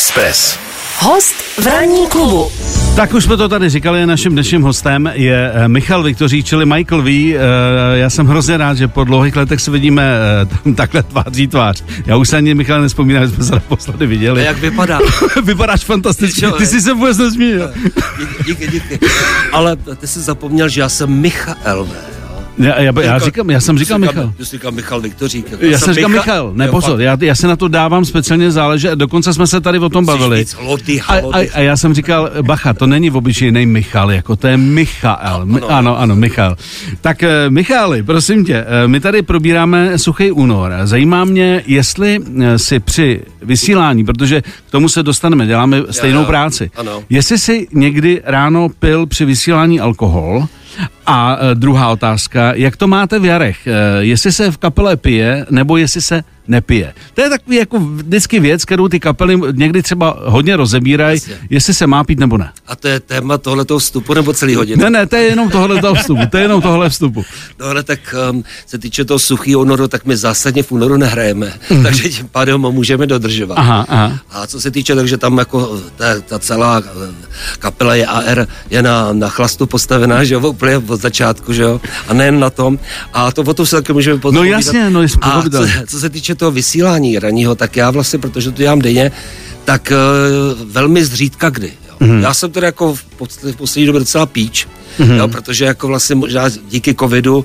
Express. Host v ranní klubu. Tak už jsme to tady říkali, naším dnešním hostem je eh, Michal Viktoří, čili Michael V. Eh, Já jsem hrozně rád, že po dlouhých letech se vidíme eh, takhle tváří tvář. Já už se ani Michal nespomínám, že jsme se naposledy viděli. Jak vypadá? Vypadáš fantasticky, ty jsi se vůbec nezmínil. Díky, díky. Ale ty jsi zapomněl, že já jsem Michal. ne? Já, já, já, říkám, já jsem říkal Michal. Ty jsi říkal Michal Viktořík. jako Já jsem říkal Micha- Michal, ne Jo, pozor, já, já se na to dávám speciálně záleží a dokonce jsme se tady o tom bavili. víc lody, A, a, a já jsem říkal, bacha, to není obyčejný Michal, jako to je Michael. Mi, Ano. ano, ano, Michal. Tak eh, Michali, prosím tě, eh, my tady probíráme suchý únor. Zajímá mě, jestli eh, si při vysílání, protože k tomu se dostaneme, děláme stejnou jo. práci. Ano. Jestli si někdy ráno pil při vysílání alkohol, a e, druhá otázka, jak to máte v jarech? E, jestli se v kapele pije, nebo jestli se nepije. To je takový jako vždycky věc, kterou ty kapely někdy třeba hodně rozebírají, Jasně. jestli se má pít nebo ne. A to je téma tohletoho vstupu nebo celý hodiny? Ne, ne, to je jenom tohle vstupu, to je jenom tohle vstupu. No ale tak um, se týče toho suchého únoru, tak my zásadně v únoru nehrajeme, takže tím pádem můžeme dodržovat. Aha, aha. A co se týče, takže tam jako ta, ta celá eh, kapela je AR, je na, na chlastu postavená, že jo, úplně od začátku, že jo, a nejen na tom. A to o tom se taky můžeme potom No jasně, no, A co, co se týče toho vysílání ranního, tak já vlastně, protože to dělám denně, tak uh, velmi zřídka kdy. Jo. Mhm. Mm. Já jsem teda jako v, poslední, v poslední době docela píč, mm. jo, protože jako vlastně možná díky covidu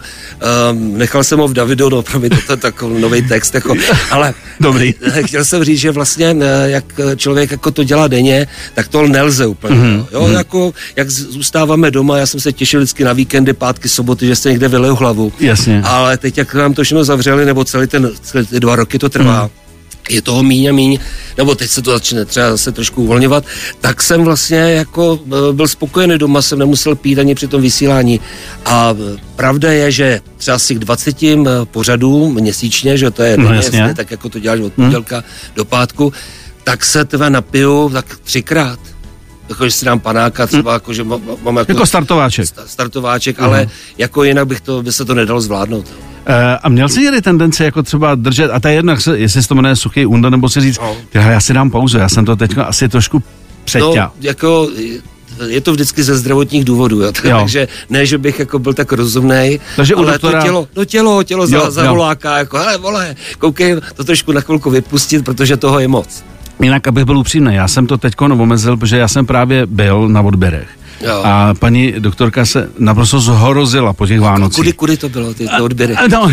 um, nechal jsem ho v Davidu, no promiň, to je takový nový text, jako, ale Dobrý. chtěl jsem říct, že vlastně eh, jak člověk jako to dělá denně, tak to nelze úplně. Mhm. Mm. Jo, jako jak zůstáváme doma, já jsem se těšil vždycky na víkendy, pátky, soboty, že se někde vyleu hlavu. Jasně. Ale teď, jak nám to všechno zavřeli, nebo celý ten, celý ty dva roky to trvá, Mhm. Je toho míň a míň, nebo teď se to začne třeba zase trošku uvolňovat, tak jsem vlastně jako eh, byl spokojený doma, jsem nemusel pít ani při tom vysílání. A eh, pravda je, že třeba z těch 20 eh, pořadů měsíčně, že to je No, jasně. tak jako to děláš od pondělka do pátku, tak se tebe napiju tak třikrát. Jako, že si dám panáka, třeba jako, že mám, mám jako, Jako startováček. sta- startováček, ale jako jinak bych to, by se to nedalo zvládnout. E, a měl jsi někdy tendenci jako třeba držet, a to je se- jestli se to jmenuje suchý únor, nebo si říct, No. "Tyhle, já si dám pauzu, já jsem to teď asi trošku přeťal. No, jako je to vždycky ze zdravotních důvodů, jo. Jo. takže ne, že bych jako byl tak rozumný, Takže ale doktora- to tělo, no tělo, tělo Jo, za, zavoláká, jako hele, vole, koukej, to trošku na chvilku vypustit, protože toho je moc. Jinak, abych byl upřímný, já jsem to teď omezil, protože já jsem právě byl na odběrech. Jo. A paní doktorka se naprosto zhorozila po těch Vánocích. Kudy, kudy to bylo, ty, ty odběry? A, no,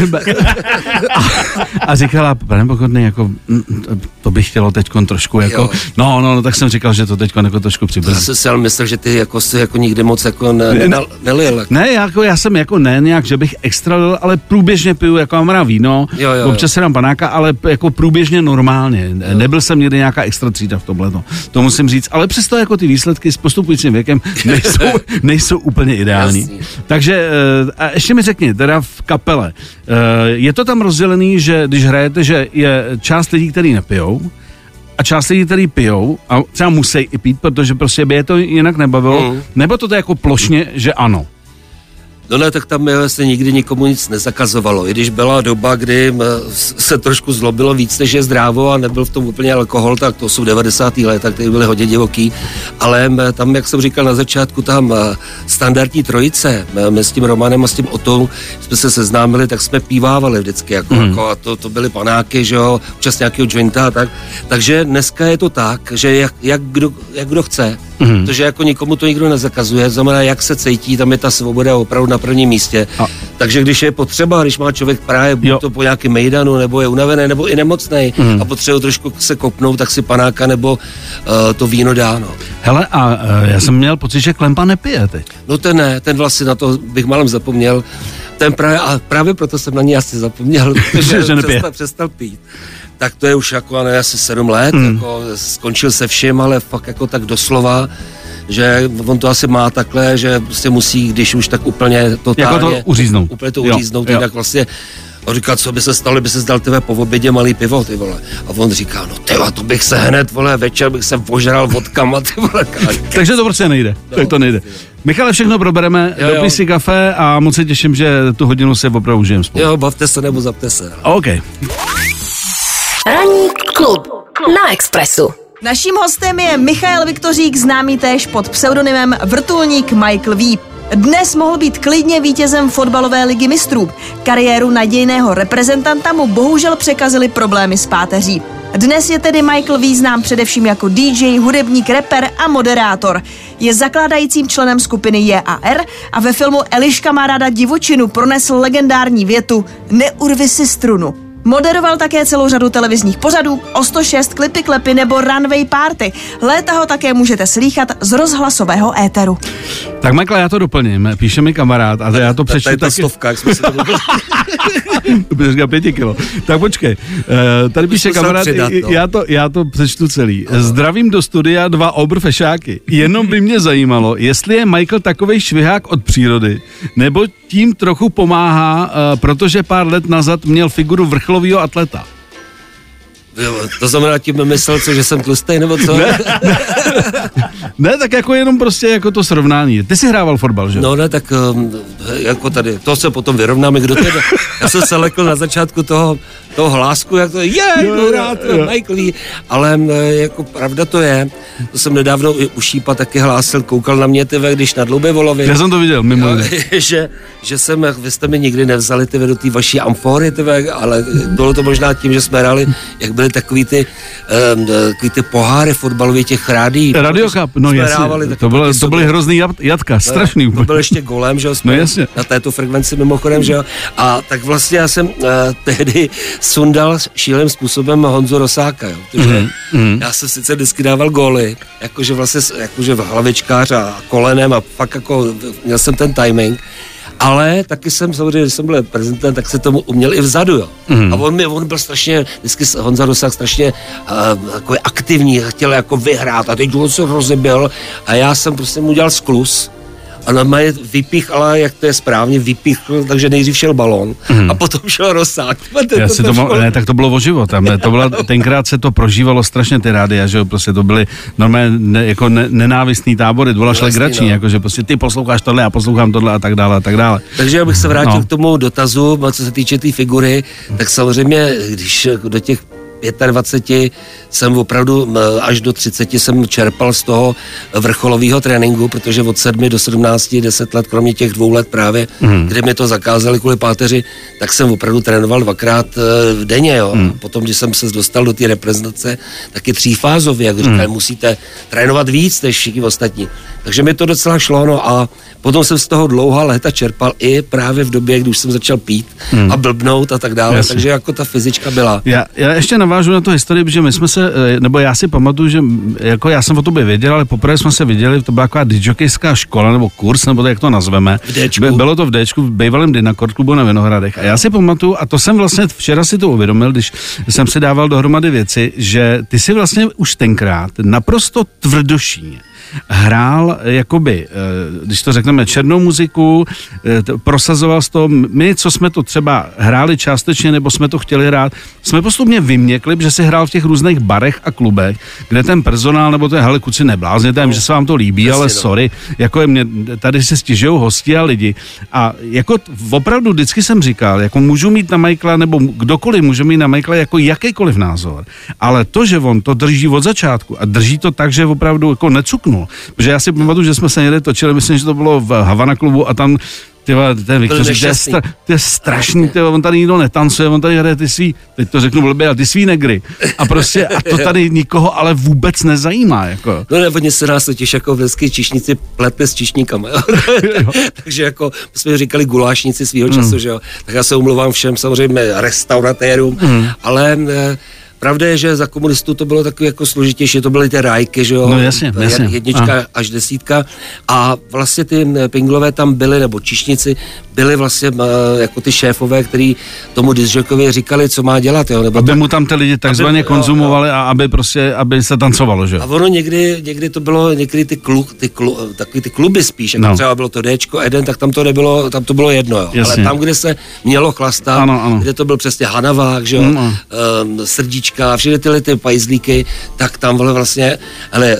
a, a říkala, pane Pokorný, jako, mm, to bych chtělo teď trošku, jako, no, no, no, tak jsem říkal, že to teď jako trošku Já přibrzdí. jsem si ale myslel, že ty jako si jako nikdy moc jako ne, ne, ne, nelil. Jako. Ne, jako já jsem jako ne nějak, že bych extra, lil, ale průběžně piju, jako mám rád víno, Jo, jo, jo. občas si dám panáka, ale jako průběžně normálně. Jo. Nebyl jsem někdy nějaká extra třída v tomhle, to musím říct, ale přesto jako ty výsledky s postupujícím věkem nejsou, nejsou úplně ideální. Jasný. Takže eh, a ještě mi řekni, teda v kapele, eh, je to tam rozdělený, že když hrajete, že je část lidí, kteří nepijou, a část lidí, kteří pijou a třeba musí i pít, protože prostě by je to jinak nebavilo, Mm. nebo to je jako plošně, že ano. No ne, tak tam se nikdy nikomu nic nezakazovalo. I když byla doba, kdy s- se trošku zlobilo víc, než je zdrávo a nebyl v tom úplně alkohol, tak to jsou 90. léta, které byly hodně divoký. Ale eh, tam, jak jsem říkal na začátku, tam eh, standardní trojice, my s tím Romanem a s tím Otou jsme se seznámili, tak jsme pívávali vždycky. Jako, Mhm. mm. jako, a to, to byly panáky, že jo, občas nějakého jointa a tak. Takže dneska je to tak, že jak, jak, kdo, jak kdo chce, protože jako nikomu to nikdo nezakazuje, znamená, jak se cítí, tam je ta svoboda opravdu na prvním místě. A- Takže když je potřeba, když má člověk právě buď Jo. to po nějakém mejdanu, nebo je unavený, nebo i nemocný Mhm. a potřebuje trošku se kopnout, tak si panáka nebo uh, to víno dá. No. Hele, a e, já jsem měl pocit, že Klempa nepije teď. no ten ne, ten vlastně na to bych malem zapomněl. Ten právě, a právě proto jsem na něj asi zapomněl, protože Že nepije. přestal, přestal pít. Tak to je už jako ne, asi sedm let, mm. jako skončil se vším, ale fakt jako tak doslova že on to asi má takhle, že prostě musí, když už tak úplně totálně... Jako to uříznout. Úplně to Jo, uříznout, jo. jinak vlastně On říká, co by se stalo, by se zdal tebe po obědě malý pivo, ty vole. A on říká, no ty to bych se hned, vole, večer bych se požral vodkama, ty vole. Takže to prostě nejde. No, tak to nejde. Michale, všechno probereme, Jo, jo. dopij si kafe a moc se těším, že tu hodinu se opravdu užijeme spolu. Jo, bavte se nebo zapte se. OK. Ranní klub na Expressu. Naším hostem je Michal Viktořík, známý též pod pseudonymem Vrtulník Michael V. Dnes mohl být klidně vítězem fotbalové ligy mistrů. Kariéru nadějného reprezentanta mu bohužel překazily problémy s páteří. Dnes je tedy Michael význám především jako DJ, hudebník, rapper a moderátor. Je zakládajícím členem skupiny JAR a ve filmu Eliška má ráda divočinu pronesl legendární větu Neurvi si strunu. Moderoval také celou řadu televizních pořadů, o 106 klipy klepy nebo Runway Party. Léta ho také můžete slýchat z rozhlasového éteru. Tak Michael, já to doplním. Píše mi kamarád a já to přečtu Tady ta taky. stovka, jak jsme si to pěti kilo. Tak počkej, eh, tady píše kamarád, přidat, no. já, to, já to přečtu celý. Zdravím do studia dva obr fešáky. Jenom by mě zajímalo, jestli je Michael takovej švihák od přírody, nebo tím trochu pomáhá, eh, protože pár let nazad měl figuru vrcholového atleta. Jo, to znamená, tím myslel, co, že jsem tlustý, nebo co? Ne. Ne, tak jako jenom prostě jako to srovnání. Ty jsi hrával fotbal, že? No ne, tak um, jako tady, to se potom vyrovnáme, kdo teda. Já jsem se lekl na začátku toho, toho hlásku, jak to je, je, Jo, jo, rád, jo. Michael Lee. ale m, jako pravda to je, to jsem nedávno i u Šípa taky hlásil, koukal na mě, ty když na Dloubě Volovi. Já jsem to viděl, mimo Jo, že, že jsem, vy jste mi nikdy nevzali ty do té vaší amfory, ty, ale bylo to možná tím, že jsme hráli, jak byly takový ty, um, takový ty poháry fotbalově těch rádí. Radio Cup, no jasně, to, bylo, to byly hrozný jat, jatka, strašný To byl ještě golem, že jo, No jasně. na této frekvenci mimochodem, že jo. A tak vlastně já jsem uh, tehdy sundal šíleným způsobem Honzu Rosáka, jo. Protože Mhm, já jsem sice vždycky dával góly, jakože vlastně, jakože v hlavičkář a kolenem a fakt jako měl jsem ten timing, ale taky jsem samozřejmě, když jsem byl prezidentem, tak se tomu uměl i vzadu, jo. Mhm. A on, mi, on byl strašně, vždycky Honza Rosák strašně uh, jako aktivní, chtěl jako vyhrát a teď on se rozebil a já jsem prostě mu udělal sklus a normálně vypích, ale jak to je správně, vypíchl, takže nejdřív šel balon a potom šel Rosák. Mhm. Já si to, mo- ne, tak to bylo o život. Tam, to byla, tenkrát se to prožívalo strašně ty rádia, že jo, prostě to byly normálně ne, jako ne, nenávistný tábory, dvolaš No, jasný, legrační, no. jako že prostě ty posloucháš tohle, já poslouchám tohle a tak dále a tak dále. Takže abych se vrátil No. k tomu dotazu, co se týče té figury, tak samozřejmě, když do těch 25 jsem opravdu až do 30 jsem čerpal z toho vrcholového tréninku, protože od 7 do 17, 10 let, kromě těch dvou let právě, mm. kdy mi to zakázali kvůli páteři, tak jsem opravdu trénoval dvakrát eh, denně. Jo. Mm. Potom, když jsem se dostal do té reprezentace, taky třífázově, jak říkali, musíte trénovat víc než všichni ostatní. Takže mi to docela šlo, no a potom jsem z toho dlouhá léta čerpal i právě v době, kdy už jsem začal pít mm. a blbnout a tak dále, Jasně. takže jako ta fyzička byla. Já, já ještě navážu na to historii, protože my jsme se, eh, nebo já si pamatuju, že jako já jsem o tobě věděl, ale poprvé jsme se viděli, to byla taková DJská škola nebo kurz, nebo to, jak to nazveme. V Dčku. By- Bylo to v Dčku, v bývalém Dynakord klubu na Vinohradech. A já si pamatuju, a to jsem vlastně včera si to uvědomil, když jsem si dával dohromady věci, že ty si vlastně už tenkrát naprosto tvrdošíně hrál jakoby, eh, když to řekneme, černou muziku, eh, prosazoval z toho, my, co jsme to třeba hráli částečně, nebo jsme to chtěli hrát, jsme postupně vyměkli, že si hrál v těch různých barech a klubech, kde ten personál, nebo to je, hele, kuci, neblázněte, vím, že se vám to líbí, ale no. sorry, jako je mě, tady se stěžují hosti a lidi. A jako opravdu vždycky jsem říkal, jako můžu mít na Michaela, nebo kdokoliv může mít na Michaela jako jakýkoliv názor, ale to, že on to drží od začátku a drží to tak, že opravdu jako necuknul, protože já si pamatuju, že jsme se někde točili, myslím, že to bylo v Havana klubu a tam ty vole, ten Viktor, říká, to, je nešťastný. stra, to je strašný, ty, vole, on tady nikdo netancuje, on tady hraje ty svý, teď to řeknu blbě, ale ty svý negry. A prostě, a to tady nikoho ale vůbec nezajímá, jako. No ne, oni se nás totiž jako vždycky čišníci pletli s čišníkama, jo. Takže jako my jsme říkali gulášníci svého Hmm. času, že jo. Tak já se umluvám všem samozřejmě restauratérům, Hmm. ale eh, Pravda je, že za komunistů to bylo takový jako složitější, to byly ty rájky, že jo? No jasně, Jed- jasně. Jednička Aha. až desítka a vlastně ty m, pinglové tam byly, nebo čišnici, byli vlastně m, jako ty šéfové, který tomu disjokovi říkali, co má dělat, jo? Nebo Aby tak- mu tam ty lidi takzvaně jo, konzumovali a aby prostě, aby se tancovalo, že A jo? ono někdy, někdy to bylo, někdy ty, klu, ty, klu, takový ty kluby spíš, jako No. třeba bylo to Dčko, Eden, tak tam to nebylo, tam to bylo jedno, jo. Jasně. Ale tam, kde se mělo chlastat, Ano, ano. kde to byl přesně Hanavák, že jo, Mm, mm, ano. um, srdíčka Anička a všechny tyhle ty pajzlíky, tak tam vole vlastně, ale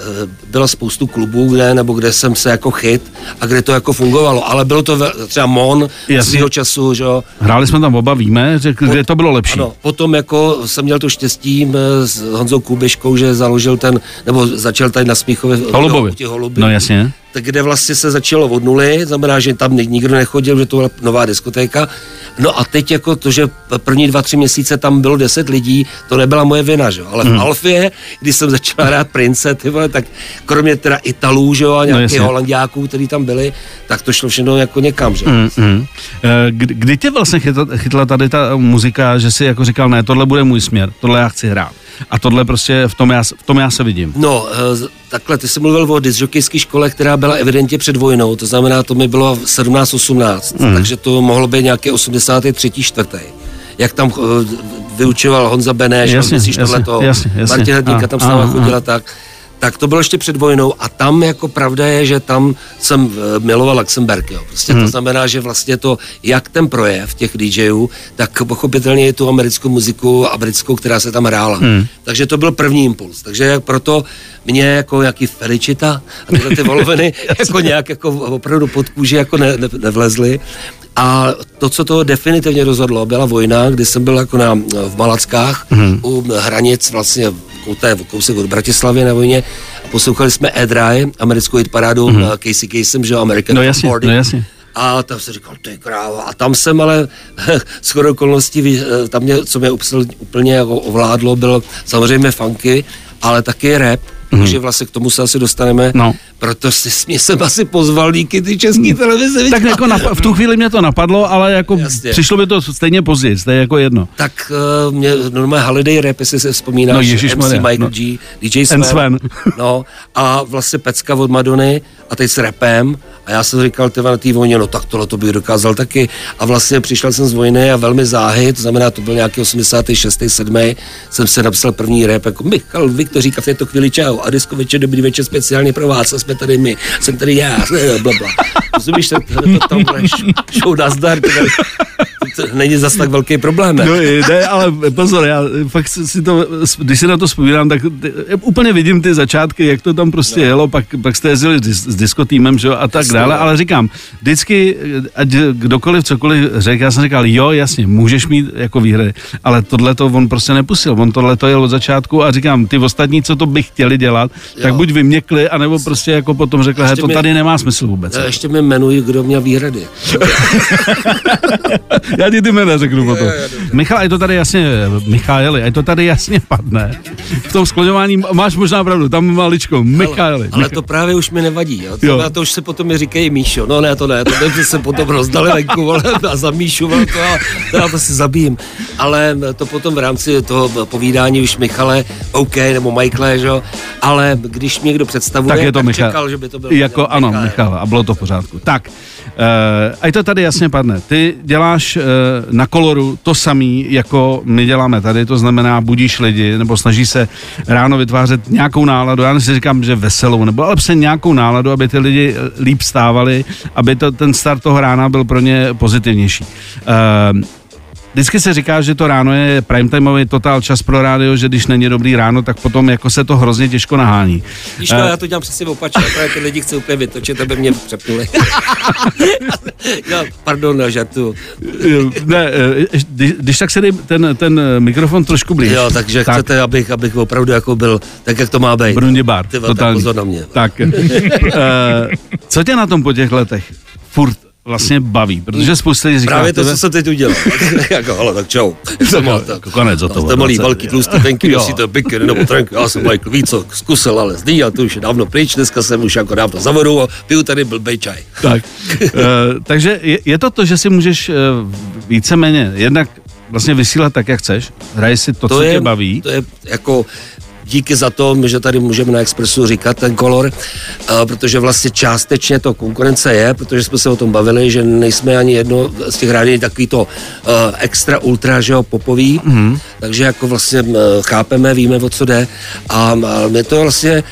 bylo spoustu klubů, kde, nebo kde jsem se jako chyt a kde to jako fungovalo, ale bylo to ve, třeba Mon svého času, že jo. Hráli jsme tam oba, víme, že kde to bylo lepší. Ano, potom jako jsem měl to štěstí s Honzou Kubeškou, že založil ten, nebo začal tady na Smíchově. Holubovi. No jasně tak kde vlastně se začalo od nuly, znamená, že tam nikdo nechodil, že to byla nová diskotéka. No a teď jako to, že první dva, tři měsíce tam bylo deset lidí, to nebyla moje vina, že? ale v mm. Alfie, když jsem začal hrát Prince, ty vole, tak kromě teda Italů, že jo, a nějakých no, Holandiáků, kteří tam byli, tak to šlo všechno jako někam, že? Mm, mm. Kdy, kdy tě vlastně chytla, chytla tady ta muzika, že si jako říkal, ne, tohle bude můj směr, tohle já chci hrát. A tohle prostě v tom já, v tom já se vidím. No, eh, takhle, ty jsi mluvil o disjokejské škole, která byla evidentně před vojnou, to znamená, to mi bylo 17-18, mm. takže to mohlo být nějaký 83. čtvrtý jak tam uh, vyučoval Honza Beneš, jasně, myslíš jasně, jasně. Martin Hedníka tam s náma chodila tak tak to bylo ještě před vojnou a tam jako pravda je, že tam jsem eh, miloval Luxemburg, jo. Prostě hmm. to znamená, že vlastně to, jak ten projev těch DJů, tak pochopitelně je tu americkou muziku a britskou, která se tam hrála. Hmm. Takže to byl první impuls. Takže proto mě jako jaký Felicita a tyhle ty voloviny jako nějak jako opravdu pod kůži jako ne, ne, nevlezly. A to, co to definitivně rozhodlo, byla vojna, kdy jsem byl jako na, v Malackách mm-hmm. u hranic vlastně je kousek od Bratislavy na vojně a poslouchali jsme Ed Rye, americkou hitparádu mm-hmm. Casey Kasem, že American no, jasně, no jasně. A tam jsem říkal, to je kráva. A tam jsem ale s okolností, eh, tam mě, co mě úplně jako ovládlo, bylo samozřejmě funky, ale taky rap mm. takže vlastně k tomu se asi dostaneme. No. Proto si mě jsem asi pozval díky ty české televize. Tak jako nap- v tu chvíli mě to napadlo, ale jako Jasně. přišlo by to stejně později, to je jako jedno. Tak uh, mě normálně Holiday Rap, jestli se vzpomínáš, no, MC Michael no. G, DJ Sven, Sven. no, a vlastně pecka od Madony a teď s rapem a já jsem říkal, ty na té vojně, no tak tohle to bych dokázal taky. A vlastně přišel jsem z vojny a velmi záhy, to znamená, to byl nějaký 86. 7. jsem se napsal první rap jako Michal Viktoříka v této chvíli čau a disko večer, dobrý večer speciálně pro vás a jsme tady my, jsem tady já, bla, bla. Rozumíš, to, to tam show nazdar, to, není zas tak velký problém. Ne? No, ne, ale pozor, já fakt si to, když si na to vzpomínám, tak úplně vidím ty začátky, jak to tam prostě no. jelo, pak, pak jste jezdili s, s diskotýmem, že a tak dále, ale říkám, vždycky, ať kdokoliv cokoliv řekl, já jsem říkal, jo, jasně, můžeš mít jako výhry, ale tohle to on prostě nepustil, on tohle to jel od začátku a říkám, ty ostatní, co to by chtěli dělat, jo. tak buď vyměkli, anebo prostě jako potom řekli, že to mi, tady nemá smysl vůbec. Já ještě mi jmenuji, kdo měl výhrady. já ti ty jména řeknu potom. Michal, je to tady jasně, Michaeli, je to tady jasně padne. V tom skloňování máš možná pravdu, tam maličko, Michaeli. Ale, ale to právě už mi nevadí, jo. To, jo. to už se potom mi říkají Míšo. No ne, to ne, to ne, se potom rozdali venku, a za Míšu, vole, to, já, to si zabijím. Ale to potom v rámci toho povídání už Michale, OK, nebo Michael, že jo, ale když mě někdo představuje, tak, je to tak Michal. čekal, že by to bylo. Jako ano, Michal, a bylo to v pořádku. Tak, Uh, a to tady jasně padne. Ty děláš uh, na koloru to samý, jako my děláme tady, to znamená budíš lidi, nebo snaží se ráno vytvářet nějakou náladu, já si říkám, že veselou, nebo ale se nějakou náladu, aby ty lidi líp stávali, aby to, ten start toho rána byl pro ně pozitivnější. Uh, Vždycky se říká, že to ráno je primetimeový total čas pro rádio, že když není dobrý ráno, tak potom jako se to hrozně těžko nahání. Víš, no, uh, já to dělám přesně opačně, právě ty lidi chci úplně vytočit, aby mě přepnuli. já, pardon, na žartu. ne, eh, když, když tak se dej ten, ten mikrofon trošku blíž. Jo, takže tak. chcete, abych, abych opravdu jako byl tak, jak to má být. Brundě bar, Ty, totálně. Tak pozor na mě. Tak, uh, co tě na tom po těch letech furt vlastně baví, protože spousta lidí říká... Právě to, co jsem teď udělal. jako, ale tak čau. Jsem tak, konec za to. Jste malý, velký, tlustý, tenký, nosíte biky nebo trenky. Já jsem Michael, víc co zkusil, ale zdý a to už je dávno pryč, dneska jsem už jako dávno za a piju tady blbej čaj. tak, uh, takže je, je, to to, že si můžeš uh, víceméně jednak vlastně vysílat tak, jak chceš, hraj si to, to co je, tě baví. To je jako díky za to, že tady můžeme na Expressu říkat ten kolor, uh, protože vlastně částečně to konkurence je, protože jsme se o tom bavili, že nejsme ani jedno z těch rádií takový to uh, extra ultra, že jo, popový, mm. takže jako vlastně uh, chápeme, víme, o co jde a, mě to vlastně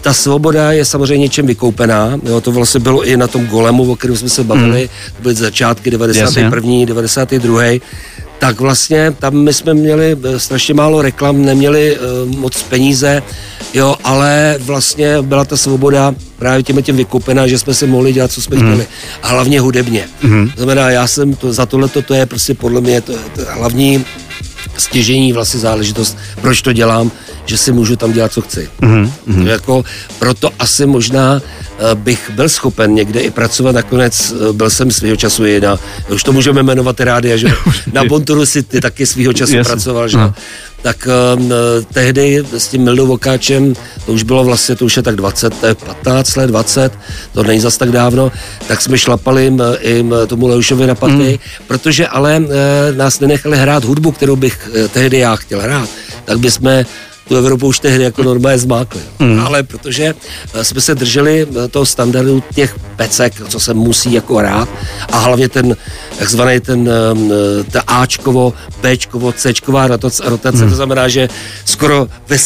ta svoboda je samozřejmě něčem vykoupená. Jo, to vlastně bylo i na tom golemu, o kterém jsme se bavili. Mm. To byly začátky 91. Jasně. 92 tak vlastně tam my jsme měli eh, strašně málo reklam, neměli uh, moc peníze, jo, ale vlastně byla ta svoboda právě těmi tím vykoupená, že jsme se mohli dělat, co jsme mm. chtěli. A hlavně hudebně. Mm. To znamená, já jsem to, za tohle to je prostě podle mě to, to hlavní stěžení vlastně záležitost, proč to dělám, že si můžu tam dělat, co chci. Mm-hmm. Jako, proto asi možná uh, bych byl schopen někde i pracovat, nakonec uh, byl jsem svého času i na, už to můžeme jmenovat rádia, že na Bonturu si ty taky svého času yes. pracoval, že no. Tak um, tehdy s tím Mildou Vokáčem, to už bylo vlastně, to už je tak 20, 15 let, 20, to není zas tak dávno, tak jsme šlapali jim, jim tomu Leušovi na paty, mm. protože ale uh, nás nenechali hrát hudbu, kterou bych uh, tehdy já chtěl hrát, tak bychom tu Evropu už tehdy jako normálně zmákli. Mm. Ale protože eh, jsme se drželi eh, toho standardu těch pecek, co se musí jako hrát a hlavně ten takzvaný ten eh, ta Ačkovo, Bčkovo, Cčková rotace, rotace mm. to znamená, že skoro ve,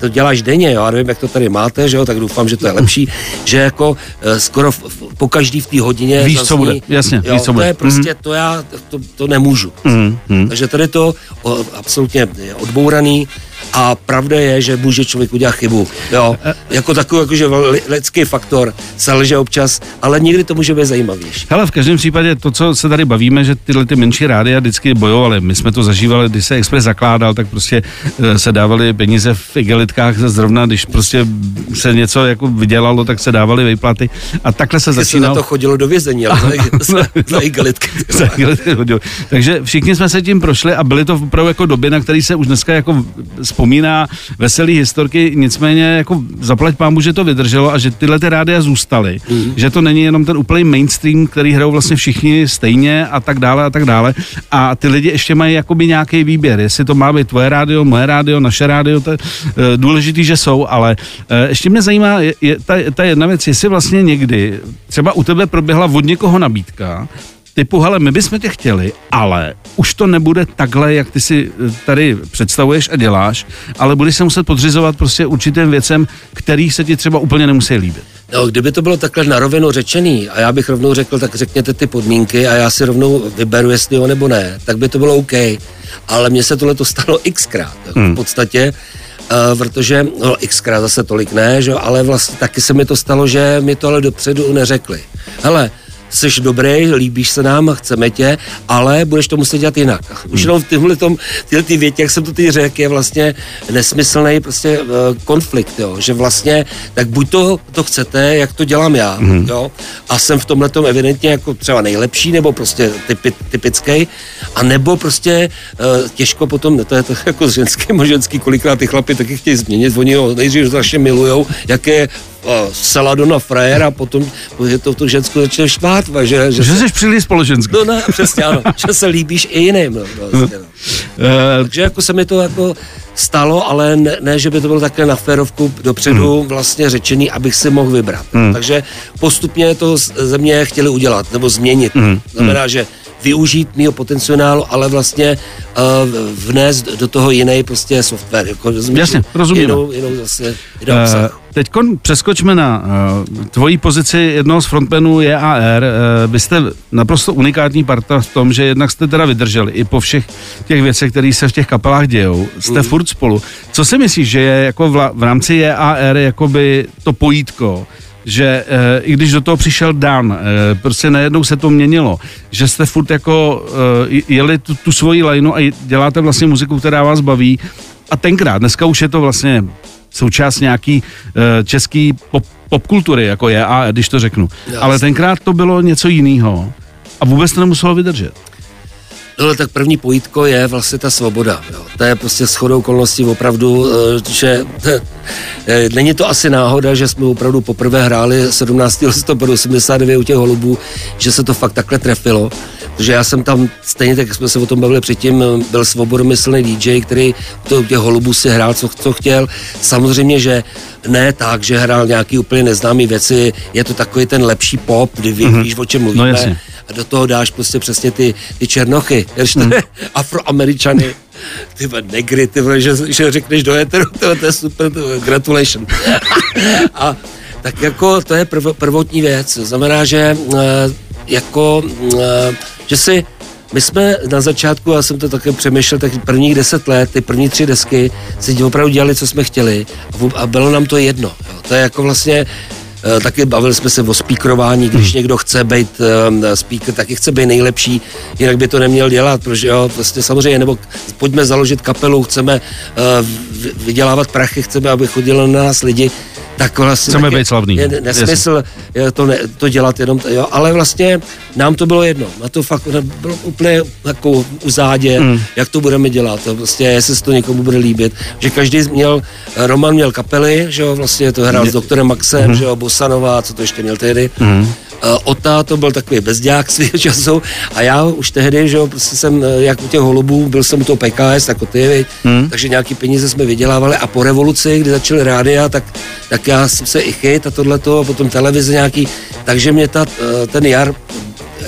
to děláš denně, jo, já nevím, jak to tady máte, že jo, tak doufám, že to je lepší, že jako skoro v, po každý v té hodině víš, zazní, co bude, jasně, jo, víš, co bude. To je prostě, mm. to já, to, to nemůžu. Mm. Mm. Takže tady to o, absolutně odbouraný, a pravda je, že může člověk udělat chybu. Jo, jako takový jakože lidský faktor se lže občas, ale někdy to může být zajímavější. Hele, v každém případě to, co se tady bavíme, že tyhle ty menší rádia vždycky bojovaly. My jsme to zažívali, když se Express zakládal, tak prostě eh, se dávali peníze v igelitkách zrovna, když prostě se něco jako vydělalo, tak se dávaly výplaty. A takhle se začínalo. To chodilo do vězení, ale za, za igelitky. za igelitky Takže všichni jsme se tím prošli a byly to opravdu jako doby, na které se už dneska jako vzpomíná veselý historky, nicméně jako zaplať pámu, že to vydrželo a že tyhle ty rádia zůstaly. Mm. Že to není jenom ten úplný mainstream, který hrajou vlastně všichni stejně a tak dále a tak dále. A ty lidi ještě mají jakoby nějaký výběr, jestli to má být tvoje rádio, moje rádio, naše rádio, to je uh, důležitý, že jsou, ale uh, ještě mě zajímá je, je, ta, ta jedna věc, jestli vlastně někdy třeba u tebe proběhla od někoho nabídka, typu, hele, my bychom tě chtěli, ale už to nebude takhle, jak ty si eh, tady představuješ a děláš, ale budeš se muset podřizovat prostě určitým věcem, který se ti třeba úplně nemusí líbit. No, kdyby to bylo takhle na rovinu řečený a já bych rovnou řekl, tak řekněte ty podmínky a já si rovnou vyberu, jestli jo nebo ne, tak by to bylo OK. Ale mně se tohle to stalo xkrát. Hmm. V podstatě Uh, protože, no xkrát zase tolik ne, že, ale vlastně taky se mi to stalo, že mi to ale dopředu neřekli. Hele, jsi dobrý, líbíš se nám, chceme tě, ale budeš to muset dělat jinak. Už jenom v tyhle tom, tyhle ty větě, jak jsem to teď řekl, je vlastně nesmyslný prostě uh, konflikt, jo, že vlastně, tak buď to, to chcete, jak to dělám já, mm. jo, a jsem v tomhle tom evidentně jako třeba nejlepší, nebo prostě typi, typický, a nebo prostě uh, těžko potom, to je to jako s ženským a ženský, kolikrát ty chlapy taky chtějí změnit, oni ho nejdřív strašně milujou, jaké Seladona frajer a potom je to tu ženskou začne štvát. Že, že, že se, jsi příliš společenskou. No ne, přesně ano, že se líbíš i jiným. No, vlastně, no. Uh, Takže jako se mi to jako stalo, ale ne, ne, že by to bylo takhle na férovku dopředu hmm. vlastně řečený, abych si mohl vybrat. Hmm. Takže postupně to ze mě chtěli udělat, nebo změnit. Hmm. Znamená, že využít mýho potenciálu, ale vlastně uh, vnést do toho jiný prostě software. Jako, Jasně, rozumím. Jinou, jinou zase, jinou uh, Teď přeskočme na uh, tvoji pozici jednoho z frontmenů JAR. Uh, vy jste naprosto unikátní parta v tom, že jednak jste teda vydrželi i po všech těch věcech, které se v těch kapelách dějou. Jste mm. furt spolu. Co si myslíš, že je jako v, v rámci JAR jakoby to pojítko, že e, i když do toho přišel Dan, e, prostě najednou se to měnilo, že jste furt jako e, jeli tu, tu svoji lajnu a děláte vlastně muziku, která vás baví a tenkrát, dneska už je to vlastně součást nějaký e, český pop, popkultury, jako je, a když to řeknu. Jasně. Ale tenkrát to bylo něco jiného a vůbec to nemuselo vydržet. No, tak první pojítko je vlastně ta svoboda. Jo. To je prostě shodou okolností opravdu, eh, že eh, není to asi náhoda, že jsme opravdu poprvé hráli 17. listopadu 89 u těch holubů, že se to fakt takhle trefilo. Protože já jsem tam, stejně tak, jak jsme se o tom bavili předtím, byl svobodomyslný DJ, který u těch holubů si hrál, co, co chtěl. Samozřejmě, že ne tak, že hrál nějaký úplně neznámý věci, je to takový ten lepší pop, kdy ví, mm-hmm. víš, o čem mluvíme. No, a do toho dáš prostě přesně ty, ty černochy, mm. afroameričany, ty negry, ty že, že řekneš do éteru, to, to je super, to, gratulation. a tak jako to je prv, prvotní věc, znamená, že uh, jako, uh, že si my jsme na začátku, já jsem to také přemýšlel, tak prvních deset let, ty první tři desky, si opravdu dělali, co jsme chtěli a bylo nám to jedno. Jo. To je jako vlastně Eh, taky bavili jsme se o speakerování, když hmm. někdo chce být um, speaker, taky chce být nejlepší, jinak by to neměl dělat, protože jo, vlastně samozřejmě, nebo pojďme založit kapelu, chceme uh, vydělávat prachy, chceme, aby chodili na nás lidi, tak vlastně Chceme být slavný. Je nesmysl je to, ne, to dělat jenom, jo, ale vlastně nám to bylo jedno. Na to fakt bylo úplně jako u zádě, mm. jak to budeme dělat. To prostě, jestli se to někomu bude líbit. Že každý měl, Roman měl kapely, že jo, vlastně to hrál s doktorem Maxem, mm. že jo, Bosanová, co to ještě měl tehdy. Mm. Uh, Ota to byl takový bezďák svého času a já už tehdy, že jo, prostě jsem, eh, jak u těch holubů, byl jsem u toho PKS, jako ty, hmm. takže nějaký peníze jsme vydělávali a po revoluci, kdy začaly rádia, tak, tak já jsem se i chyt a tohleto, a potom televize nějaký, takže mě ta, eh, ten jar,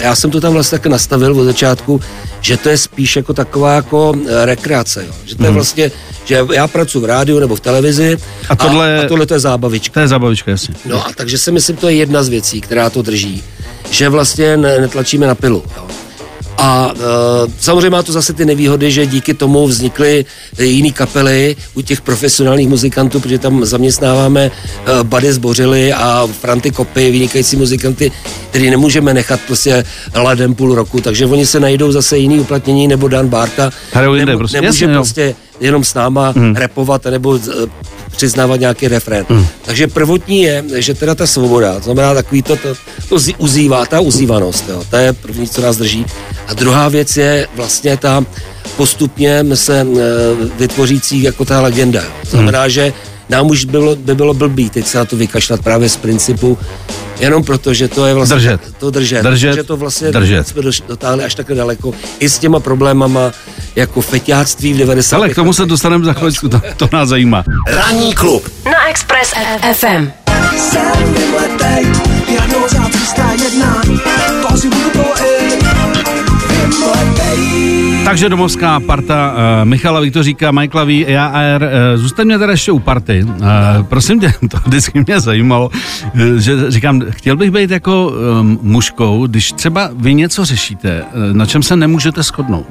já jsem to tam vlastně tak nastavil od začátku, že to je spíš jako taková jako rekreace, jo. že to je hmm. vlastně že já pracuji v rádiu nebo v televizi a tohle, a, a tohle to je zábavička. To je zábavička, jasně. No a takže si myslím, to je jedna z věcí, která to drží, že vlastně netlačíme na pilu. Jo. A e, samozřejmě má to zase ty nevýhody, že díky tomu vznikly jiné kapely u těch profesionálních muzikantů, protože tam zaměstnáváme e, Bady Zbořily a Franty Kopy, vynikající muzikanty, který nemůžeme nechat prostě ladem půl roku, takže oni se najdou zase jiný uplatnění, nebo Dan Bárka. Nemo, prostě, nemůže jasně, prostě jenom s náma hmm. repovat nebo e, přiznávat nějaký refrén. Hmm. Takže prvotní je, že teda ta svoboda, to znamená takový to, to, to uzývá, ta uzývanost, jo, to je první, co nás drží. A druhá věc je vlastně ta postupně se e, vytvořící jako ta legenda. To znamená, hmm. že nám už bylo, by bylo blbý teď se na to vykašlat právě z principu, jenom proto, že to je vlastně držet. to držet, držet že to vlastně držet. jsme dotáhli až takhle daleko i s těma problémama jako feťáctví v 90. Ale k tomu se dostaneme za chvíli, to, to nás zajímá. Ranní klub na Express FM. Jsem vymletej, jedna, to si takže domovská parta uh, Michala Viktoříka, Michaela V, EAR. Uh, zůstaňme teda ještě u party. Uh, prosím tě, to vždycky mě zajímalo, uh, že říkám, chtěl bych být jako um, mužkou, když třeba vy něco řešíte, uh, na čem se nemůžete shodnout.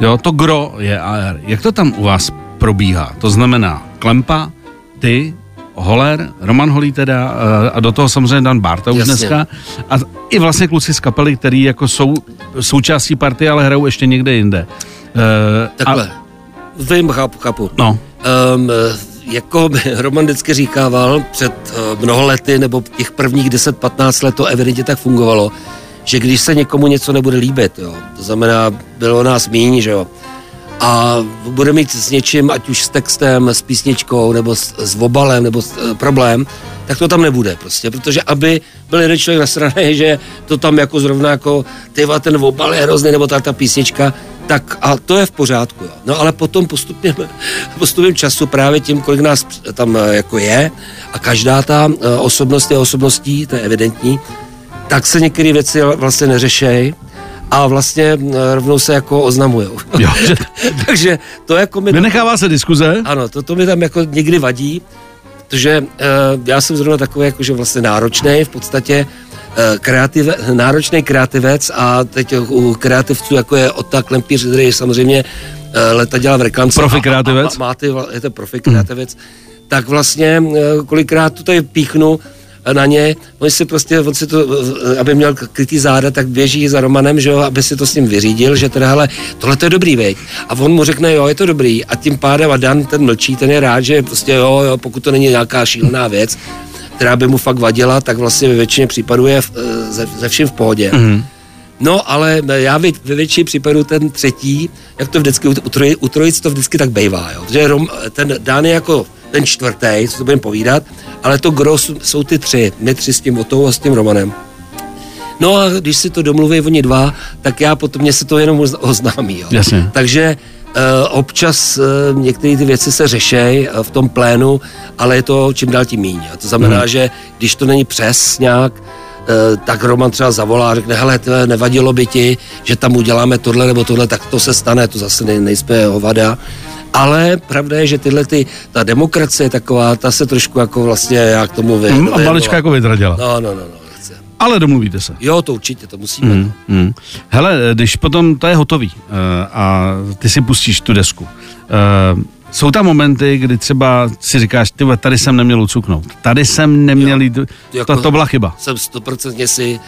Jo, to gro je AR. Jak to tam u vás probíhá? To znamená klempa, ty, Holer, Roman Holý teda eh, a do toho samozřejmě Dan Barta už Jasně. dneska a i vlastně kluci z kapely, který jako jsou součástí party, ale hrajou ještě někde jinde. Uh, Takhle, a... vím, chápu, chápu. No. Um, jako Roman vždycky říkával před mnoho lety, nebo těch prvních 10-15 let to evidentně tak fungovalo, že když se někomu něco nebude líbit, jo, to znamená, bylo nás míň, že jo, a bude mít s něčím, ať už s textem, s písničkou, nebo s, s obalem, nebo s, e, problém, tak to tam nebude prostě, protože aby byl jeden člověk nasraný, že to tam jako zrovna jako tyva ten obal je hrozný, nebo ta, ta písnička, tak a to je v pořádku. Jo. No ale potom postupně, postupem času právě tím, kolik nás tam e, jako je a každá ta e, osobnost je osobností, to je evidentní, tak se některé věci vlastně neřešejí a vlastně eh, rovnou se jako oznamujou. Takže to jako mi... Vynechává se diskuze? Ano, to, to mi tam jako někdy vadí, protože uh, já jsem zrovna takový jakože vlastně náročný v podstatě, uh, kreativ, náročný kreativec a teď u kreativců jako je Ota Klempíř, který je samozřejmě leta dělal v reklamce. Profi kreativec? A, a, má ty, je to profi kreativec. Hmm. Tak vlastně kolikrát to tady píchnu, na ně, on si prostě, on si to, aby měl krytý záda, tak běží za Romanem, že jo, aby si to s ním vyřídil, že teda, hele, tohle to je dobrý, veď. A on mu řekne, jo, je to dobrý. A tím pádem a Dan ten mlčí, ten je rád, že prostě jo, jo, pokud to není nějaká šílená věc, která by mu fakt vadila, tak vlastně ve většině případů je ze, ze vším v pohodě. Mm-hmm. No, ale já ve většině případů ten třetí, jak to vždycky u, trojic, u trojic to vždycky tak bývá, jo. Protože Rom, ten Dan je jako ten čtvrtý, co to budeme povídat, ale to gro jsou ty tři, my tři s tím Otou a s tím Romanem. No a když si to domluví oni dva, tak já potom mě se to jenom oznámí. Jo. Jasně. Takže Uh, občas uh, některé ty věci se řešejí uh, v tom plénu, ale je to čím dál tím míň. A to znamená, hmm. že když to není přes nějak, tak Roman třeba zavolá a řekne, hele, tve, nevadilo by ti, že tam uděláme tohle nebo tohle, tak to se stane, to zase nej, nejsme hovada. Ale pravda je, že tyhle ty, ta demokracie taková, ta se trošku jako vlastně, jak tomu vy. Mm, a malička jako vydradila. No, no, no, no. Ale domluvíte se. Jo, to určitě, to musíme. Hmm, hmm. Hele, když potom to je hotový uh, a ty si pustíš tu desku, uh, jsou tam momenty, kdy třeba si říkáš, ty tady jsem neměl ucuknout, tady jsem neměl Jo. jít, Jako- to, to byla chyba. Jsem stoprocentně si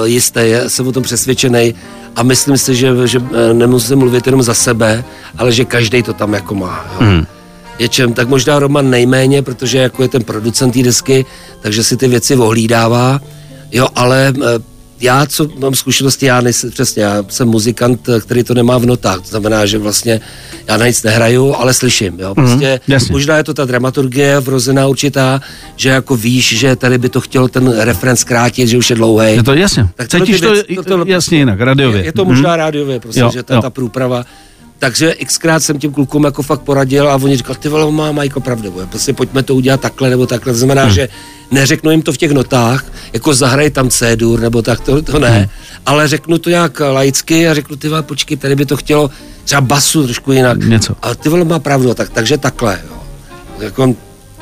uh, jistý, jsem o tom přesvědčený a myslím si, že, že eh, nemusím mluvit jenom za sebe, ale že každý to tam jako má. Jo. Hmm. Něčem, tak možná Roman nejméně, protože jako je ten producent té desky, takže si ty věci ohlídává, jo, ale eh, já, co mám zkušenosti, já nejsem, přesně, já jsem muzikant, který to nemá v notách, to znamená, že vlastně já na nic nehraju, ale slyším, jo, prostě jasně. možná je to ta dramaturgie vrozená určitá, že jako víš, že tady by to chtěl ten refren zkrátit, že už je dlouhý. Je to jasně, Tak cítíš to, věci- to- to- jasně jinak, radiově. Je, je to Mhm. možná rádiově, prostě, Jo, že ta, jo. ta průprava. Takže xkrát jsem tím klukům jako fakt poradil a oni říkali, ty vole, má Majko pravdu, vole, prostě pojďme to udělat takhle nebo takhle. To znamená, Hmm. že neřeknu jim to v těch notách, jako zahraj tam C-dur nebo tak, to, to ne, Hmm. ale řeknu to nějak laicky a řeknu, ty vole, počkej, tady by to chtělo třeba basu trošku jinak. Něco. A ty vole má pravdu, tak, takže takhle, jo. Jako,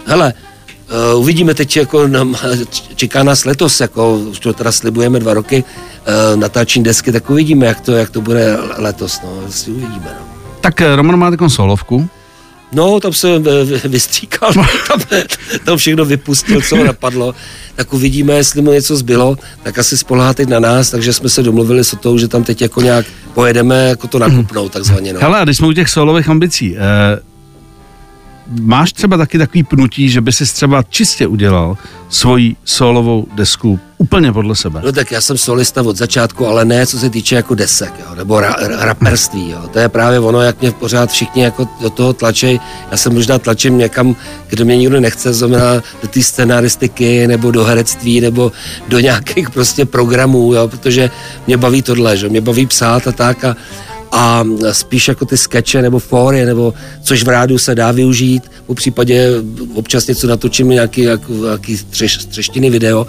hele, Uh, uvidíme teď, jako nám, čeká nás letos, jako už to teda slibujeme dva roky, uh, natáčení desky, tak uvidíme, jak to, jak to bude letos, no, si uvidíme, no. Tak eh, Roman má takovou solovku, No, tam se eh, vy- vystříkal, tam, tam všechno vypustil, co ho napadlo. Tak uvidíme, jestli mu něco zbylo, tak asi spolehá teď na nás, takže jsme se domluvili s tou, že tam teď jako nějak pojedeme jako to nakupnout, takzvaně. No. Hele, a když jsme u těch solových ambicí, eh, máš třeba taky takový pnutí, že by si třeba čistě udělal svoji solovou desku úplně podle sebe? No tak já jsem solista od začátku, ale ne co se týče jako desek, jo, nebo ra, ra, raperství, jo. To je právě ono, jak mě pořád všichni jako do toho tlačej. Já jsem možná tlačím někam, kde mě nikdo nechce, znamená do té scenaristiky, nebo do herectví, nebo do nějakých prostě programů, jo, protože mě baví tohle, že mě baví psát a tak a, a spíš jako ty skeče nebo fóry, nebo což v rádiu se dá využít, po případě občas něco natočím, nějaký, nějaký třeš, třeštiny video,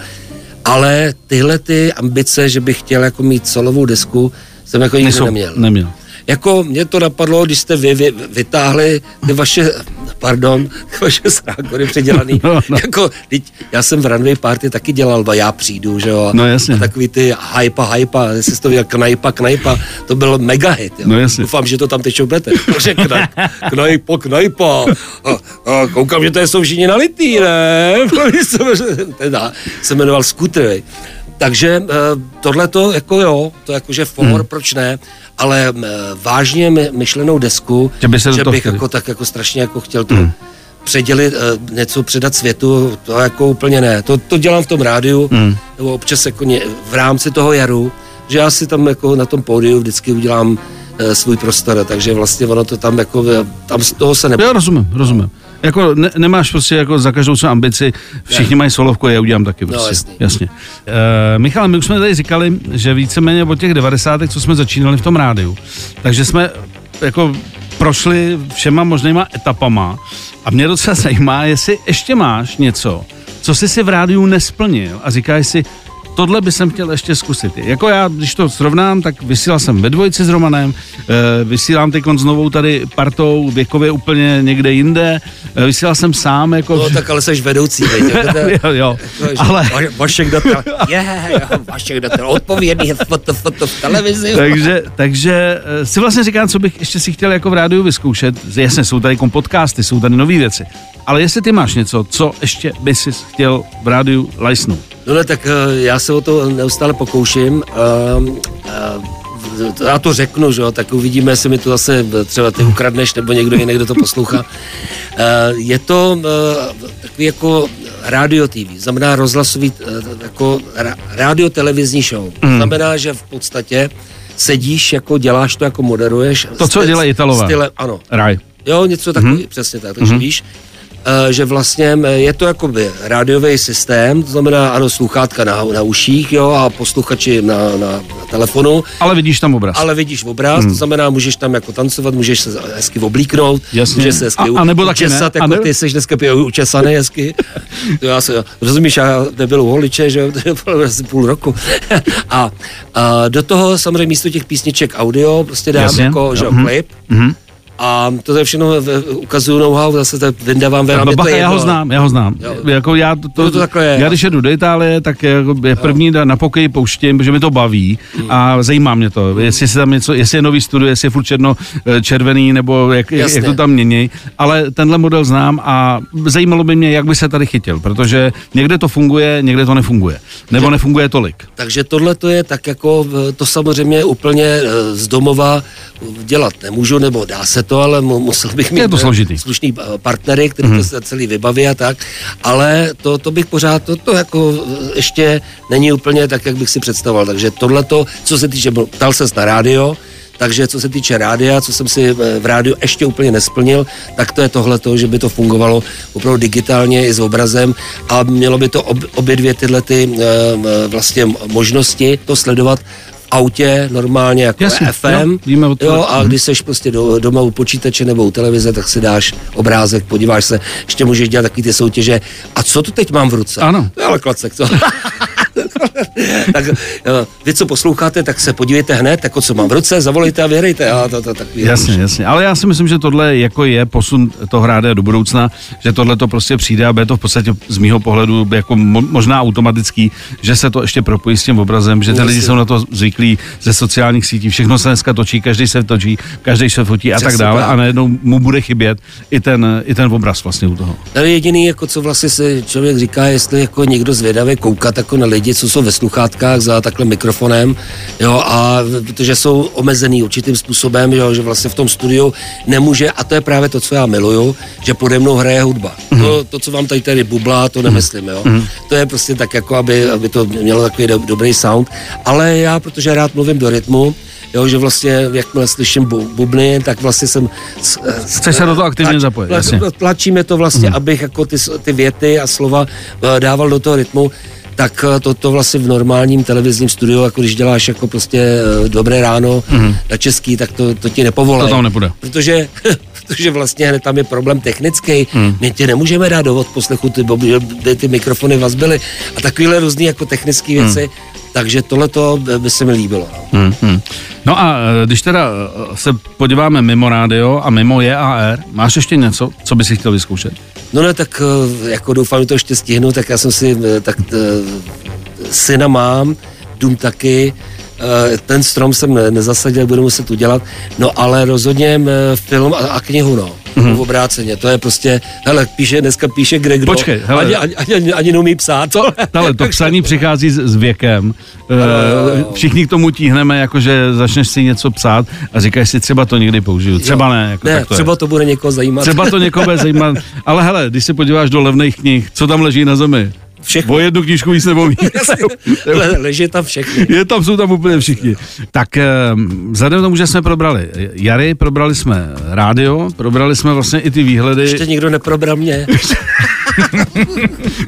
ale tyhle ty ambice, že bych chtěl jako mít solovou desku, jsem jako nikdy Nejsou- neměl. Neměl. Jako mě to napadlo, když jste vy, vy vytáhli ty vaše, pardon, ty vaše srákory předělaný. No, no. Jako, teď, já jsem v runway party taky dělal, a já přijdu, že jo. No, jasně. A takový ty hypa, hypa, jestli jsi to viděl, knajpa, knajpa, to byl mega hit, jo. No, jasně. Doufám, že to tam teď budete. Takže knaj, knajpa, knajpa. A, a koukám, že to jsou všichni nalitý, ne? Teda, se jmenoval Scooter. Takže tohle to, jako jo, to jakože for, hmm. proč ne, ale eh, vážně my- myšlenou desku, Že by se že bych chtěli. jako tak jako strašně jako chtěl to hmm. předělit, eh, něco předat světu, to jako úplně ne. To, to dělám v tom rádiu, hmm. nebo občas jako ně, v rámci toho jaru, že já si tam jako na tom pódiu vždycky udělám eh, svůj prostor, takže vlastně ono to tam jako, eh, tam z toho se nebo... Jo, rozumím, rozumím. Jako ne, nemáš prostě jako za každou svou ambici, všichni mají solovku, já udělám taky prostě. jasně. jasně. E, Michal, my už jsme tady říkali, že víceméně od těch 90. co jsme začínali v tom rádiu, takže jsme jako prošli všema možnýma etapama a mě docela zajímá, jestli ještě máš něco, co jsi si v rádiu nesplnil a říkáš si, tohle by jsem chtěl ještě zkusit. Jako já, když to srovnám, tak vysílal jsem ve dvojici s Romanem, e, vysílám teď s novou tady partou věkově úplně někde jinde, vysílal jsem sám jako... No tak ale jsi vedoucí, veď, jako jo, jo, jako, ale... Va- Vašek Datel, je, Vašek Datel, odpovědný foto, foto v televizi. takže, takže eh, si vlastně říkám, co bych ještě si chtěl jako v rádiu vyzkoušet. Jasně, jsou tady kom podcasty, jsou tady nové věci. Ale jestli ty máš něco, co ještě by si chtěl v rádiu lajsnout. No ne, tak eh, já se o to neustále pokouším. Um, uh, já to řeknu, že jo, tak uvidíme, jestli mi to zase třeba ty ukradneš, nebo někdo jiný, kdo to poslouchá. Uh, je to uh, takový jako radio TV, znamená rozhlasový, uh, jako ra, radio televizní show. Mm. Znamená, že v podstatě sedíš, jako děláš to, jako moderuješ. To, co dělají Italové. Stylem, ano, Raj. Jo, něco takového, mm-hmm. přesně tak. Takže mm-hmm. víš, eh, že vlastně eh, je to jakoby rádiový systém, to znamená, ano, sluchátka na, na uších, jo, a posluchači na, na, na telefonu, Ale vidíš tam obraz. ale vidíš obraz, hmm. to znamená, můžeš tam jako tancovat, můžeš se hezky oblíknout, Jasně. můžeš se hezky A- a nebo taky ne. učesat, A jako ne- ty jsi dneska učesaný hezky. To já se, rozumíš, já nebyl u holiče, že jo, to bylo asi půl roku. a, a, do toho samozřejmě místo těch písniček audio prostě dám Jasně. jako, že jo, Mhm. klip, Mhm. A to je všechno, v- ukazuju know-how, zase to vyndávám to bacha, já ho znám, já ho znám. Jo. Jako já, to, Jo, to takhle je. já když jedu do Itálie, tak jako je první na, na pokoji pouštím, protože mi to baví Hmm. a zajímá mě to, jestli se tam něco, jestli je nový studio, jestli je furt černo eh, červený, nebo jak, jak, Jasně. jak to tam mění, ale tenhle model znám a zajímalo by mě, jak by se tady chytil, protože někde to funguje, někde to nefunguje, nebo nefunguje tolik. Takže tohle to je tak jako, eh, to samozřejmě úplně eh, z domova dělat nemůžu, nebo dá se to, ale mu- musel bych mít Je to eh, složitý. slušný eh, partnery, který to se celý vybaví a tak, ale to, to bych pořád, to, to jako eh, ještě není úplně tak, jak bych si představoval, takže tohle to, co se týče, ptal ses na rádio, takže co se týče rádia, co jsem si v rádiu ještě úplně nesplnil, tak to je tohle, že by to fungovalo opravdu digitálně i s obrazem a mělo by to ob, obě dvě tyhle ty eh, vlastně možnosti to sledovat autě normálně jako Jasně, FM. jo, víme o jo, a když seš prostě do, doma u počítače nebo u televize, tak si dáš obrázek, podíváš se, ještě můžeš dělat taky ty soutěže. A co tu teď mám v ruce? Ano. To ale klacek, co? tak jo, vy, co posloucháte, tak se podívejte hned, jako co mám v ruce, zavolejte a věrejte. A to, to, tak Jasně, jasně. Ale já si myslím, že tohle jako je posun toho rádia do budoucna, že tohle to prostě přijde a bude to v podstatě z mýho pohledu jako mo- možná automatický, že se to ještě propojí s tím obrazem, že ty Jasně. lidi jsou na to zvyklí ze sociálních sítí, všechno se dneska točí, každý se točí, každý se fotí a tak dále a najednou mu bude chybět i ten, i ten obraz vlastně u toho. Tady jediný, jako co vlastně se člověk říká, jestli jako někdo zvědavě koukat jako na lidi, co jsou ve sluchátkách za takhle mikrofonem, jo, a protože jsou omezený určitým způsobem, jo, že vlastně v tom studiu nemůže, a to je právě to, co já miluju, že pode mnou hraje hudba. Mhm. To, to, co vám tady tady bublá, to nemyslím, jo. To je prostě tak jako, aby, aby to mělo takový do, dobrý sound, ale já, protože rád mluvím do rytmu, Jo, že vlastně, jakmile slyším bu, bubny, tak vlastně jsem... Chceš se do toho aktivně tlač- zapojit, tlač- jasně. tlačíme to vlastně, hmm. abych jako ty, ty věty a slova eh, dával do toho rytmu, tak eh, to, to vlastně v normálním televizním studiu, jako když děláš jako prostě eh, dobré ráno hmm. na český, tak to, to ti nepovolí. To tam nepůjde. Protože, protože vlastně hned tam je problém technický. Hmm. My ti nemůžeme dát do odposlechu, ty, ty mikrofony vazbily a takovéhle různý jako technické věci. Hmm. Takže tohle to by se mi líbilo. No. Hmm, hmm. No a eh, když teda eh, se podíváme mimo rádio a mimo JAR, máš ještě něco, co by si chtěl vyzkoušet? No ne, tak eh, jako doufám, že to ještě stihnu, tak já jsem si, tak syna mám, dům taky, ten strom jsem ne- nezasadil, budu muset udělat, no ale rozhodně eh, film a, a knihu, no. Mm-hmm. V obráceně, to je prostě, hele, píše, dneska píše kde kdo. Počkej, hele. Ani, ani, ani, ani neumí psát. To, ale to psaní přichází s, s věkem. jo, Eh, jo. Všichni k tomu tíhneme, jakože začneš si něco psát a říkáš si, třeba to někdy použiju, třeba ne. Jako ne, tak to je. třeba to bude někoho zajímat. Třeba to někoho bude zajímat. Ale hele, když se podíváš do levných knih, co tam leží na zemi? Všechno. O jednu knížku víc nebo víc. Le, leží tam všechny. Je tam, jsou tam úplně všichni. Tak eh, vzhledem k tomu, že jsme probrali Jary, probrali jsme rádio, probrali jsme vlastně i ty výhledy. Ještě nikdo neprobral mě.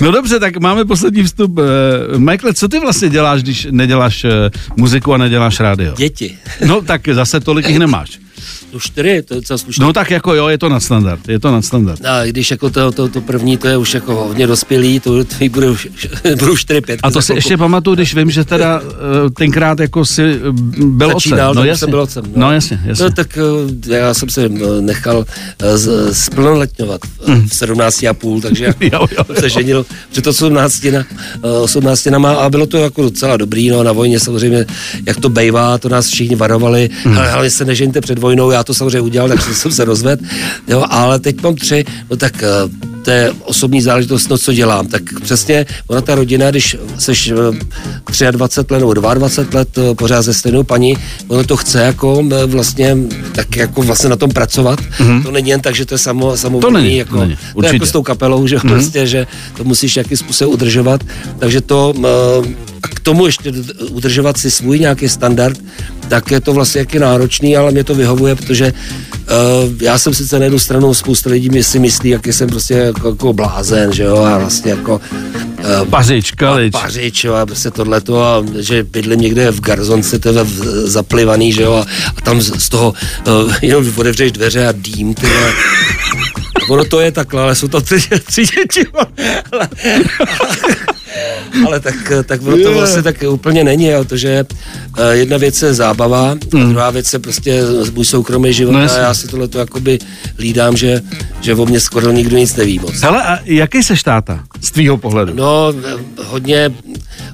No dobře, tak máme poslední vstup. Eh, Michael, co ty vlastně děláš, když neděláš eh, muziku a neděláš rádio? Děti. No tak zase tolik jich nemáš. No čtyři, to je docela slušné. No tak jako jo, je to nadstandard, je to nadstandard. A i když jako to, to, to první, to je už jako hodně dospělý, to, to budou, budou 4 5 A to si ještě pamatuju, když vím, že teda eh, tenkrát jako si eh, byl Začínal, otcem. No jasně. byl otcem, no. No jasně, jasně. No, tak eh, já jsem se nechal z- splnoletňovat v 17 a půl, takže jako Jo, jo, jo. se ženil před 18, na, eh, 18 nama a bylo to jako docela dobrý, no na vojně samozřejmě, jak to bejvá, to nás všichni varovali, Hmm. ale hlavně se nežeňte před vojnou, já to samozřejmě udělal, takže jsem se rozvedl, jo, ale teď mám tři, no tak eh, to je osobní záležitost, no co dělám, tak přesně ona ta rodina, když seš eh, 23 let nebo 22 let eh, pořád ze stejnou paní, ono to chce jako eh, vlastně tak jako vlastně na tom pracovat, mm-hmm. to není jen tak, že to je samo, samo To není, jako, není, to je jako s tou kapelou, že mm-hmm. prostě, že to musíš jakým způsobem udržovat, takže to eh, a k tomu ještě udržovat si svůj nějaký standard, tak je to vlastně jaký náročný, ale mě to vyhovuje, protože uh, já jsem sice na jednu stranu, spousta lidí mi si myslí, jak jsem prostě jako, jako blázen, že jo, a vlastně jako uh, Pařič, kalič. pařič, jo, a prostě tohleto, a že bydlím někde v garzonce, teda v, zaplivaný, že jo, a, a tam z, z toho uh, jenom otevřeš dveře a dým, ty vole. Ono to je takhle, ale jsou to tři, tři děti. Ale, tak, tak ono to vlastně tak úplně není, jo, to, že eh, jedna věc je zábava, a druhá věc je prostě můj soukromý život No a já si tohle to jakoby hlídám, že, že o mě skoro nikdo nic neví moc. Hele, a jaký seš táta z tvýho pohledu? No, eh, hodně,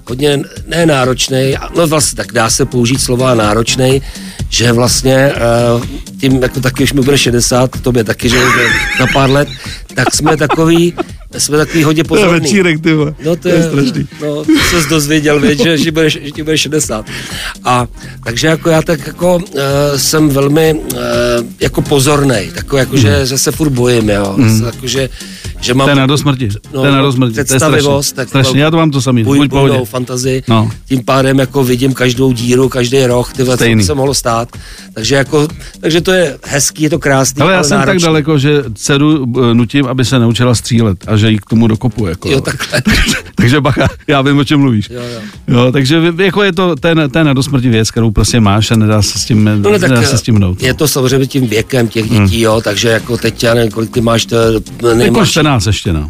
hodně ne náročný, no vlastně tak dá se použít slova náročný, že vlastně eh, tím, jako taky už mi bude 60, tobě taky, že že na pár let, tak jsme takový, jsme takový hodně pozorný. ty vole. No to je, no, to se dozvěděl, věď, že, že, bude, že ti bude 60. A takže jako já tak jako uh, jsem velmi uh, jako pozornej, takový jako, že, že se furt bojím, jo. Mm. Jako, že, že mám To je na dosmrti. no, to je na dosmrti. To je představivost, strašně. tak strašně. Já to mám to samý. buď Buď pohodě. fantazii, No. tím pádem jako vidím každou díru, každý roh, ty co se mohlo stát. Takže jako, takže to je hezký, je to krásný, Ale já ale jsem tak náročný. daleko, že dceru eh, nutím, aby se naučila střílet a že jí k tomu dokopu. Jako, Jo, takhle. takže bacha, já vím, o čem mluvíš. Jo, jo. Jo, takže jako je to ten, ten na dosmrti věc, kterou prostě máš a nedá se s tím, No ne, tak nedá se s tím mnout. je to samozřejmě tím věkem těch dětí, jo, takže jako teď, já nevím, kolik ty máš, to Jako nejmáš, 14 ještě, no.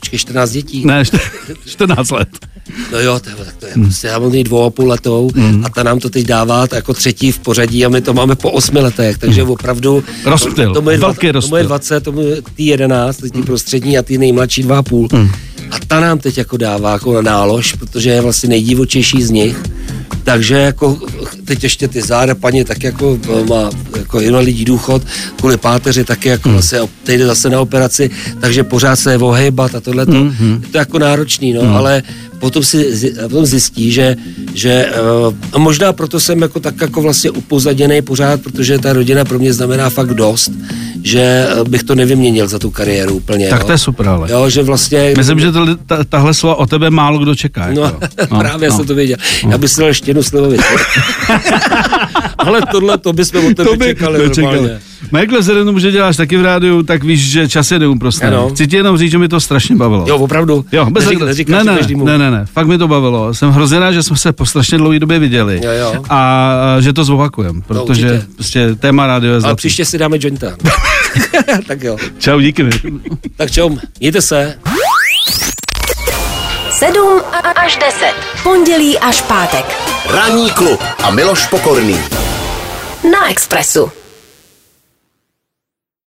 počkej, 14 dětí. Ne, ještě 14 let. No jo, to, tak to je prostě, já mám dvou a půl letou a ta nám to teď dává jako třetí v pořadí a my to máme po osmi letech, takže opravdu... Rozptyl, tomu je, velký dva, tomu je rozptyl. 20, tomu je tý 11, ty prostřední a ty nejmladší dva a půl. A ta nám teď jako dává jako na nálož, protože je vlastně nejdivočejší z nich. Takže jako teď ještě ty záda paní tak jako eh, má jako invalidní důchod, kvůli páteři taky jako Hmm. vlastně teď jde zase na operaci, takže pořád se je ohejbat a tohle Hmm, je to jako náročný, no, ale potom si potom zjistí, že, že uh, a možná proto jsem jako tak jako vlastně upozaděný pořád, protože ta rodina pro mě znamená fakt dost, že eh, bych to nevyměnil za tu kariéru úplně. Tak jo. to je super, ale. Jo, že vlastně... Myslím, že to, ta, tahle slova o tebe málo kdo čeká. No, Jako. no, právě no. jsem to věděl. Já bych si dal ještě jednu slivovici. Ale tohle, to bychom od tebe čekali normálně. Michael, tomu, že děláš taky v rádiu, tak víš, že čas je neúprostný. Ano. Chci ti jenom říct, že mi to strašně bavilo. Jo, opravdu. Jo, bez Neřík, neříkám ne, to ne, ne, ne, ne, fakt mi to bavilo. Jsem hrozně rád, že jsme se po strašně dlouhé době viděli. Jo, jo. A a že to zopakujem, protože určitě. prostě téma rádio je Ale zlatý. příště si dáme jointa. tak jo. Čau, díky mi. Tak čau, mějte se. 7 až 10. Pondělí až pátek. Ranní klub a Miloš Pokorný. Na Expressu.